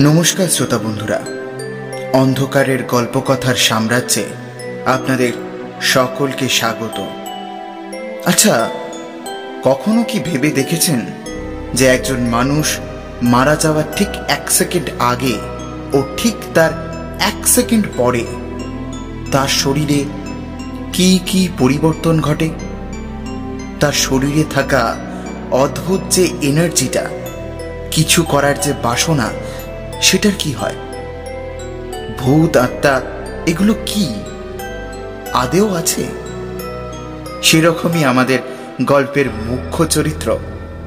নমস্কার শ্রোতা বন্ধুরা। অন্ধকারের গল্পকথার সাম্রাজ্যে আপনাদের সকলকে স্বাগত। আচ্ছা কখনো কি ভেবে দেখেছেন যে একজন মানুষ মারা যাওয়ার ঠিক এক সেকেন্ড আগে ও ঠিক তার এক সেকেন্ড পরে তার শরীরে কি কি পরিবর্তন ঘটে? তার শরীরে থাকা অদ্ভুত যে এনার্জিটা কিছু করার যে বাসনা সেটার কি হয়? ভূত, আত্মা, এগুলো কি? আদেও আছে? সেরকমই আমাদের গল্পের মুখ্য চরিত্র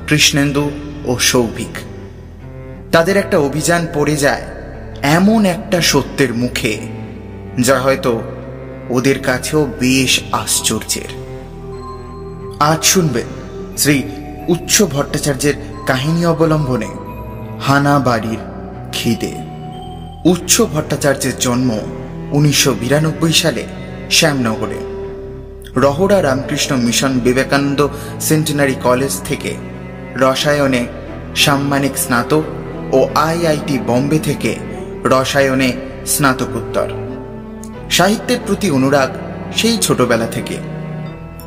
কৃষ্ণেন্দু ও সৌভিক। তাদের একটা অভিযান পড়ে যায় এমন একটা সত্যের মুখে, যা হয়তো ওদের কাছেও বেশ আশ্চর্যের। আজ শুনবেন শ্রী উচ্চ ভট্টাচার্যের কাহিনী অবলম্বনে হানা বাড়ির খিদে। উচ্চ ভট্টাচার্যের জন্ম উনিশশো বিরানব্বই সালে শ্যামনগরে। Rahara Ramakrishna mission Vivekananda centenary college থেকে রসায়নে সাম্মানিক স্নাতক ও আইআইটি বম্বে থেকে রসায়নে স্নাতকোত্তর। সাহিত্যের প্রতি অনুরাগ সেই ছোটবেলা থেকে।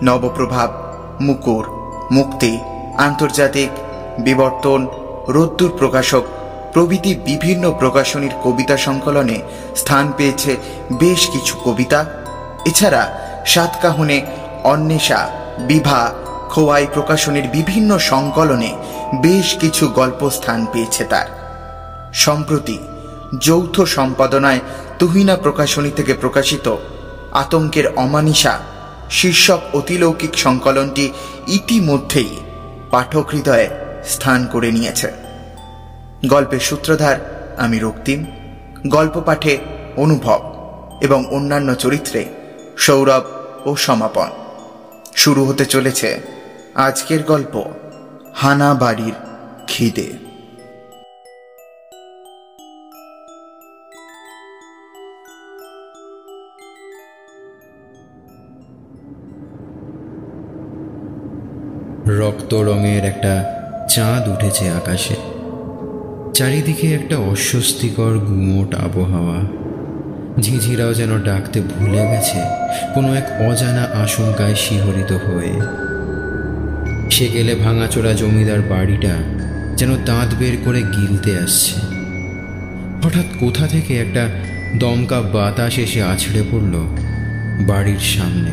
নবপ্রভাব, মুকুর, মুক্তি, আন্তর্জাতিক বিবর্তন, রোদ্দুর প্রকাশক প্রভৃতি বিভিন্ন প্রকাশনীর কবিতা সংকলনে স্থান পেয়েছে বেশ কিছু কবিতা। এছাড়া সাতকাহনে অন্বেষা, বিভা, খোয়াই প্রকাশনীর বিভিন্ন সংকলনে বেশ কিছু গল্প স্থান পেয়েছে তার। সম্প্রতি যৌথ সম্পাদনায় তুহিনা প্রকাশনী থেকে প্রকাশিত আতঙ্কের অমানিসা শীর্ষক অতিলৌকিক সংকলনটি ইতিমধ্যেই পাঠক হৃদয়ে স্থান করে নিয়েছে। গল্পের সূত্রধার আমি রক্তিম গল্প পাঠে অনুভব এবং অন্যান্য চরিত্রে সৌরভ ও সমাপন। শুরু হতে চলেছে আজকের গল্প হানা বাড়ির খিদে। রক্ত রঙের একটা চাঁদ উঠেছে আকাশে। চারিদিকে একটা অস্বস্তিকর গুমোট আবহাওয়া। ঝিঝিরাও যেন ডাকতে ভুলে গেছে, কোনো এক অজানা আশঙ্কায় শিহরিত হয়ে। সে গেলে ভাঙাচোরা জমিদার বাড়িটা যেন দাঁত বের করে গিলতে আসছে। হঠাৎ কোথা থেকে একটা দমকা বাতাস এসে আছড়ে পড়ল বাড়ির সামনে।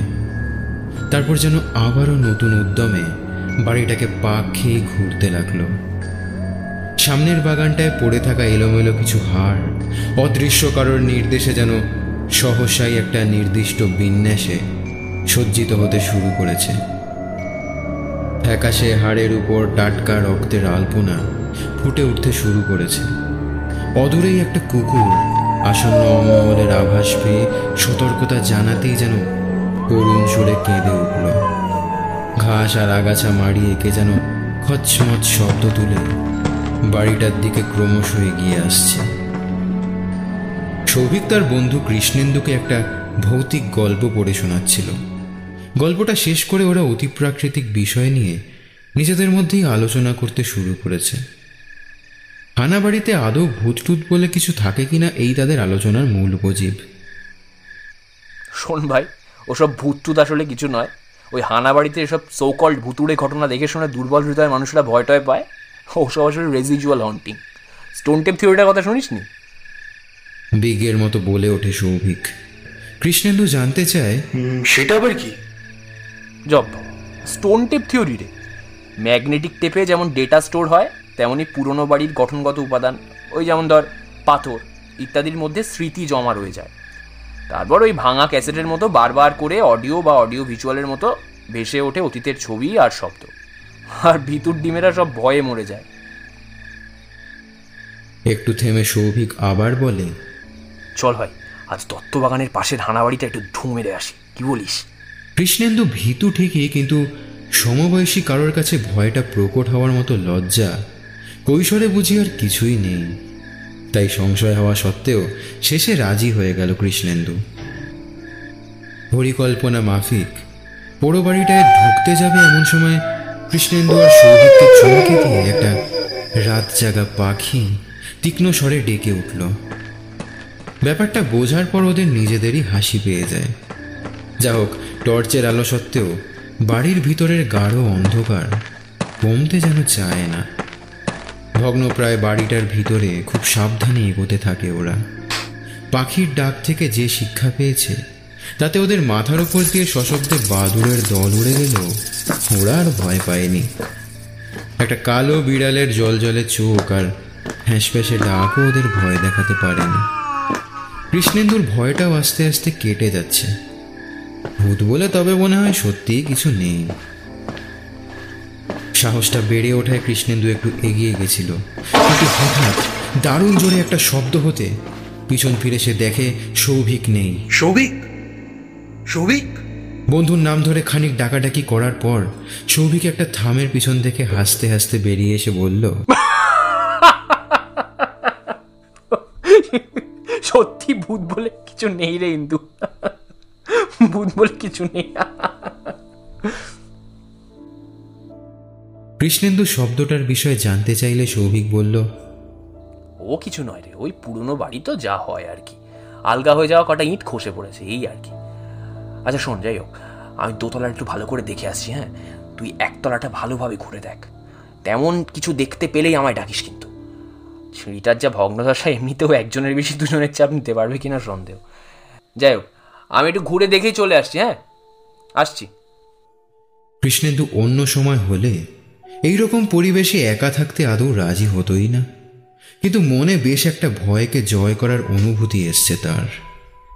তারপর যেন আবারও নতুন উদ্যমে বাড়িটাকে পাক খেয়ে ঘুরতে লাগল। সামনের বাগানটায় পড়ে থাকা এলোমেলো কিছু হাড়, অদৃশ্য কারোর নির্দেশে যেন সহসাই একটা নির্দিষ্ট বিন্যাসে সজ্জিত হতে শুরু করেছে। ফ্যাকাশে হাড়ের উপর টাটকা রক্তের আলপনা ফুটে উঠতে শুরু করেছে। অদূরেই একটা কুকুর, আসন্ন অমঙ্গলের আভাস পেয়ে সতর্কতা জানাতেই যেন করুণ সুরে কেঁদে উঠল। ঘাস আর আগাছা মাড়িয়ে একে যেন খচমচ শব্দ তুলে বাড়িটার দিকে ক্রমশ এগিয়ে আসছে। সৌভিক তার বন্ধু কৃষ্ণেন্দুকে একটা ভৌতিক গল্প পড়ে শোনাচ্ছিল। গল্পটা শেষ করে ওরা অতিপ্রাকৃতিক বিষয় নিয়ে নিজেদের মধ্যেই আলোচনা করতে শুরু করেছে। হানা বাড়িতে আদৌ ভূতটুত বলে কিছু থাকে কিনা এই তাদের আলোচনার মূল উপজীব। শোন ভাই, ওসব ভূতটুত আসলে কিছু নয়। ওই হানা বাড়িতে এসব সৌকল্ড ভুতুড়ে ঘটনা দেখে শুনে দুর্বল হৃদয়ের মানুষরা ভয় টয় পায়। ওসব আসলে রেজিজুয়াল হন্টিং স্টোন টেপ থিওরিটার কথা শুনিস নি বিগের মতো বলে ওঠে সৌভিক। কৃষ্ণেন্দু জানতে চায় সেটা আবার কি? জব স্টোন টেপ থিওরি রে ম্যাগনেটিক টেপে যেমন ডেটা স্টোর হয় তেমনই পুরনো বাড়ির গঠনগত উপাদান ওই যেমন ধর পাথর ইত্যাদির মধ্যে স্মৃতি জমা রয়ে যায়। তারপর ওই ভাঙা ক্যাসেটের মতো বারবার করে অডিও বা অডিও ভিজুয়ালের মতো ভেসে ওঠে অতীতের ছবি আর শব্দ। আর ভিতুর ডিমেরা সব ভয়ে মরে যায়। একটু থেমে সৌভিক আবার বলে চল ভাই আজ দত্তবাগানের পাশের হানাবাড়িটা একটু ঢু মেরে আসি কি বলিস? কৃষ্ণেন্দু ভীতু ঠিকই কিন্তু সমবয়সী কারোর কাছে ভয়টা প্রকট হওয়ার মতো লজ্জা কৈশোরে বুঝি আর কিছুই নেই। তাই সংশয় হওয়া সত্ত্বেও শেষে রাজি হয়ে গেল কৃষ্ণেন্দু। পরিকল্পনা মাফিক পোড়ো বাড়িটায় ঢুকতে যাবে এমন সময় কৃষ্ণেন্দু আর সৌভিককে চমকে দিয়ে একটা রাত জাগা পাখি তীক্ষ্ণ স্বরে ডেকে উঠল। ব্যাপারটা বোঝার পর ওদের নিজেদেরই হাসি পেয়ে যায়। যা হোক, টর্চের আলো সত্ত্বেও বাড়ির ভিতরের গাঢ় অন্ধকার কমতে যেন চায় না। ভগ্নপ্রায় বাড়িটার ভিতরে খুব সাবধানে এগোতে থাকে ওরা। পাখির ডাক থেকে যে শিক্ষা পেয়েছে তাতে ওদের মাথার উপর দিয়ে সশব্দে বাদুড়ের দল উড়ে গেলেও ওরা আর ভয় পায়নি। একটা কালো বিড়ালের জল জলে চোখ আর হ্যাঁসপ্যাসে ডাকও ওদের ভয় দেখাতে পারেনি। কৃষ্ণেন্দুর ভয়টাও আস্তে আস্তে কেটে যাচ্ছে। ভূত বলে তবে মনে হয় সত্যিই কিছু নেই। সাহসটা বেড়ে ওঠায় কৃষ্ণেন্দু একটু এগিয়ে গেছিল। কিন্তু হঠাৎ দারুণ জোরে একটা শব্দ হতে পিছন ফিরে সে দেখে সৌভিক নেই। সৌভিক? সৌভিক? বন্ধুর নাম ধরে খানিক ডাকাডাকি করার পর সৌভিক একটা থামের পিছন থেকে হাসতে হাসতে বেরিয়ে এসে বলল সত্যি ভূত বলে কিছু নেই রে ইন্দু। ভূত বলে কিছু নেই। কৃষ্ণেন্দু শব্দটার বিষয়ে জানতে চাইলে সৌভিক বলল ও কিছু নয় রে ওই পুরনো বাড়ি তো যা হয় আর কি। আলগা হয়ে যাওয়া কটা ইট খসে পড়েছে এই আর কি। আচ্ছা শোন, যাই হোক। আমি দোতলা একটু ভালো করে দেখে আসছি হ্যাঁ? তুই একতলাটা ভালোভাবে ঘুরে দেখ। তেমন কিছু দেখতে পেলেই আমায় ডাকিস কিন্তু। সিঁড়িটার যা ভগ্নদশা, এমনিতেও একজনের বেশি দুজনের চাপ নিতে পারবে কিনা সন্দেহ। যাই হোক, আমি একটু ঘুরে দেখেই চলে আসছি হ্যাঁ? আসছি। কৃষ্ণেন্দু অন্য সময় হলে এই রকম পরিবেশে একা থাকতে আদৌ রাজি হতোই না। কিন্তু মনে বেশ একটা ভয়কে জয় করার অনুভূতি এসছে তার।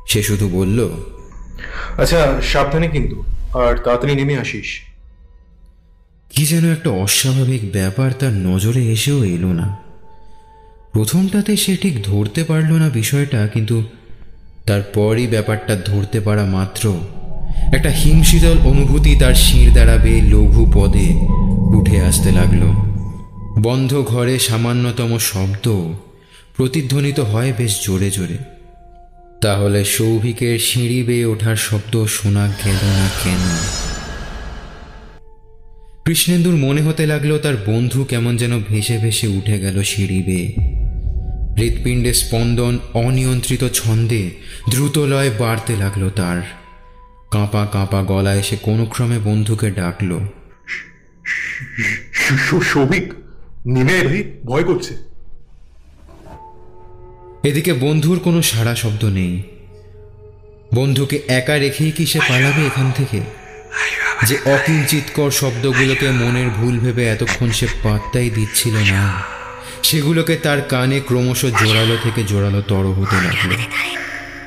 সে শুধু বলল আচ্ছা সাবধানে কিন্তু। আর তাড়াতাড়ি নেমে আসিস। কি যেন একটা অস্বাভাবিক ব্যাপার তার নজরে এসেও এলো না। প্রথমটাতে সে ঠিক ধরতে পারল না বিষয়টা, কিন্তু তারপরই ব্যাপারটা ধরতে পারা মাত্র। একটা হিমশীতল অনুভূতি তার শির বেয়ে লঘু পদে উঠে আসতে লাগল। বন্ধ ঘরে সামান্যতম শব্দ প্রতিধ্বনিত হয় বেশ জোরে জোরে। তাহলে সৌভিকের সিঁড়ি বেয়ে ওঠার শব্দ শোনা গেল না কেন? কৃষ্ণেন্দুর মনে হতে লাগল তার বন্ধু কেমন যেন ভেসে ভেসে উঠে গেল সিঁড়ি বেয়ে। হৃৎপিণ্ডে স্পন্দন, অনিয়ন্ত্রিত ছন্দে দ্রুত লয় বাড়তে লাগল তার। কাঁপা কাঁপা গলায় কোনো ক্রমে বন্ধুকে ডাকলো। সৌভিক নেমে ভয় করছে এদিকে বন্ধুর কোনো সাড়া শব্দ নেই। বন্ধুকে একা রেখেই কি সে পালাবে এখান থেকে? যে অকিঞ্চিতকর শব্দগুলোকে মনের ভুল ভেবে এতক্ষণ সে পাত্তাই দিচ্ছিল না। সেগুলোকে তার কানে ক্রমশ জোরালো থেকে জোরালো তর হতে লাগল।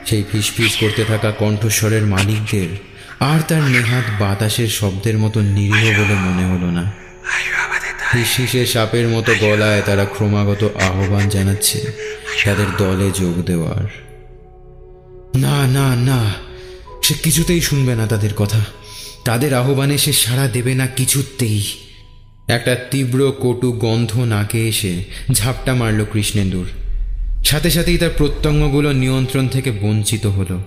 সেই ফিসফিস করতে থাকা কণ্ঠস্বরের মালিকদের আর তার নেহাত বাতাসের শব্দের মতো নিরীহ বলে মনে হলো না। ফিসফিসে সাপের মতো গলায় তারা ক্রমাগত আহ্বান জানাচ্ছে। তাদের দলে যোগ দেওয়ার। না না না, সে কিছুতেই শুনবে না তাদের কথা। তাদের আহ্বানে সে সাড়া দেবে না কিছুতেই। একটা তীব্র কটু গন্ধ নাকে এসে ঝাপটা মারল কৃষ্ণেন্দুর। সাথে সাথেই তার প্রত্যঙ্গগুলো নিয়ন্ত্রণ থেকে বঞ্চিত হলো।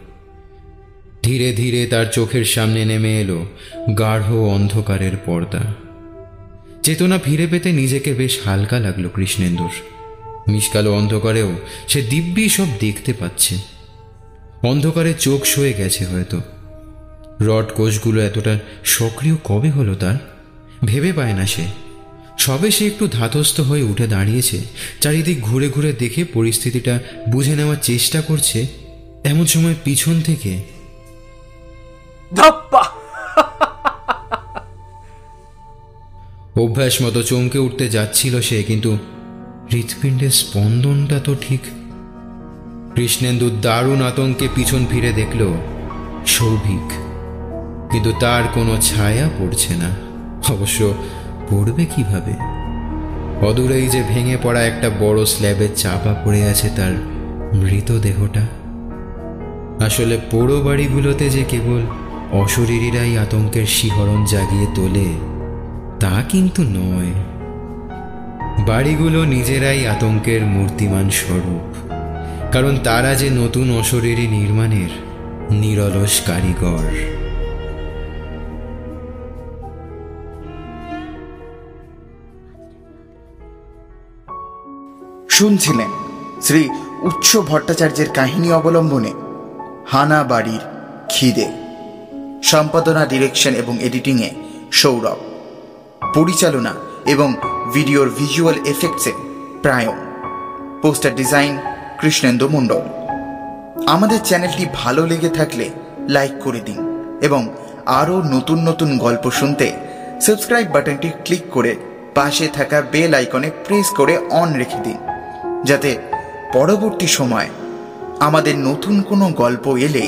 ধীরে ধীরে তার চোখের সামনে নেমে এলো গাঢ় অন্ধকারের পর্দা। চেতনা ফিরে পেতে নিজেকে বেশ হালকা লাগল কৃষ্ণেন্দুর। মিসকালো অন্ধকারেও সে দিব্যি সব দেখতে পাচ্ছে। অন্ধকারে চোখ সয়ে গেছে হয়তো। রড কোষগুলো এতটা সক্রিয় কবে হলো তার? ভেবে পায় না সে। সবে সে একটু ধাতস্থ হয়ে উঠে দাঁড়িয়েছে চারিদিক ঘুরে ঘুরে দেখে পরিস্থিতিটা বুঝে নেওয়ার চেষ্টা করছে এমন সময় পিছন থেকে অভ্যাস মতো চমকে উঠতে যাচ্ছিল সে কিন্তু হৃৎপিণ্ডের স্পন্দনটা তো ঠিক। কৃষ্ণেন্দু দারুণ আতঙ্কে পিছন ফিরে দেখল, সৌভিক। কিন্তু তার কোনো ছায়া পড়ছে না। অবশ্য পড়বে কীভাবে? অদূরেই যে ভেঙে পড়া একটা বড় স্ল্যাবে চাপা পড়ে আছে তার মৃতদেহটা। আসলে পোড়ো বাড়িগুলোতে যে কেবল অশরীরীরাই আতঙ্কের শিহরণ জাগিয়ে তোলে, তা কিন্তু নয়। বাড়িগুলো নিজেরাই আতঙ্কের মূর্তিমান স্বরূপ। কারণ তারা যে নতুন অশরীরী নির্মাণের নিরলস কারিগর। শুনছিলেন শ্রী উচ্চ ভট্টাচার্যের কাহিনী অবলম্বনে হানা বাড়ির খিদে। সম্পাদনা, ডিরেকশন এবং এডিটিংয়ে সৌরভ। পরিচালনা এবং ভিডিওর ভিজুয়াল এফেক্টসে প্রায়ণ পোস্টার ডিজাইন কৃষ্ণেন্দু মণ্ডল আমাদের চ্যানেলটি ভালো লেগে থাকলে লাইক করে দিন এবং আরও নতুন নতুন গল্প শুনতে সাবস্ক্রাইব বাটনটি ক্লিক করে পাশে থাকা বেল আইকনে প্রেস করে অন রেখে দিন, যাতে পরবর্তী সময় আমাদের নতুন কোনো গল্প এলে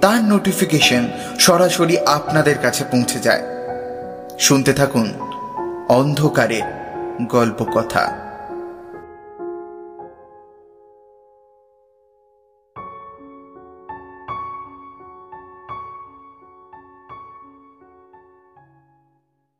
তার নোটিফিকেশন সরাসরি আপনাদের কাছে পৌঁছে যায়। শুনতে থাকুন। অন্ধকারের গল্প কথা